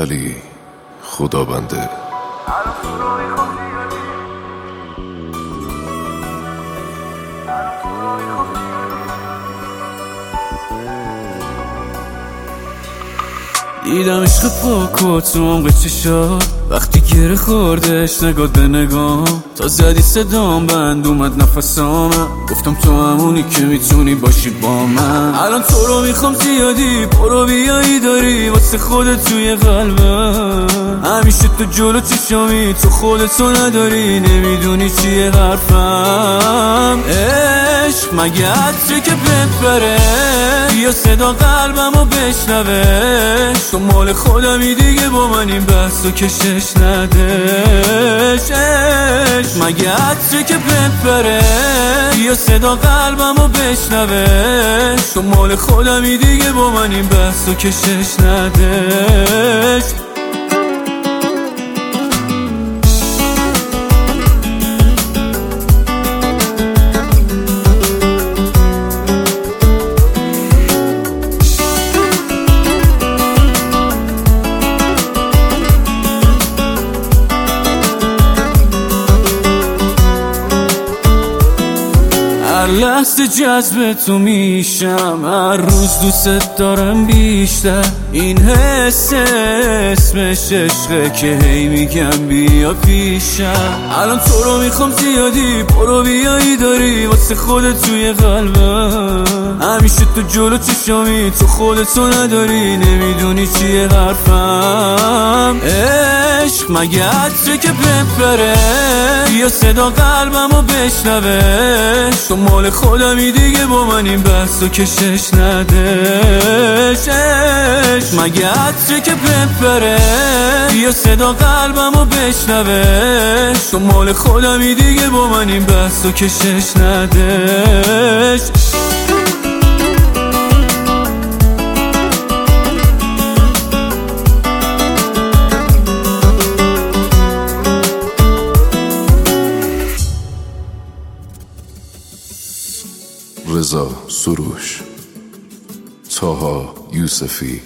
علی خدا بنده. دیدم عشق پاک و تو عمق چشات. وقتی گره خوردش نگاه به نگاه تا زدی صدام بند اومد نفسامم. گفتم تو همونی که می‌تونی باشی با من. الان تو رو می‌خوام زیادی برو بیایی داری واسه خودت توی قلبم. همیشه تو جلو چشامی تو خودتو نداری. نمی‌دونی چیه حرفم. عشق مگه عطره که بهت بره؟ یا صدا قلبم و بشنوه؟ تو مال خودمی دیگه با من این بحث و کشش ندش عشق مگه عطره که بهت بره؟ یا صدا قلبم و بشنوه؟ تو مال خودمی دیگه با من این بحث و کشش لحظه جذب تو میشم. هر روز دوست دارم بیشتر. این حس اسمش عشقه که هی میگم بیا پیشم. الان تو رو می‌خوام زیادی برو بیایی داری. واسه خودت توی قلبم. همیشه تو جلو چشامی تو خودتو نداری. نمی‌دونی چیه حرفم. عشق مگه عطره که بپره؟ یا صدا قلبم و بشنوه؟ تو مال خودمی دیگه با من این بحث و کشش ندش عشق مگه عطره که بپره؟ یا صدا قلبم و بشنوه؟ تو مال خودمی دیگه با من این بحث و کشش ندش رضا سروش تاها یوسفی.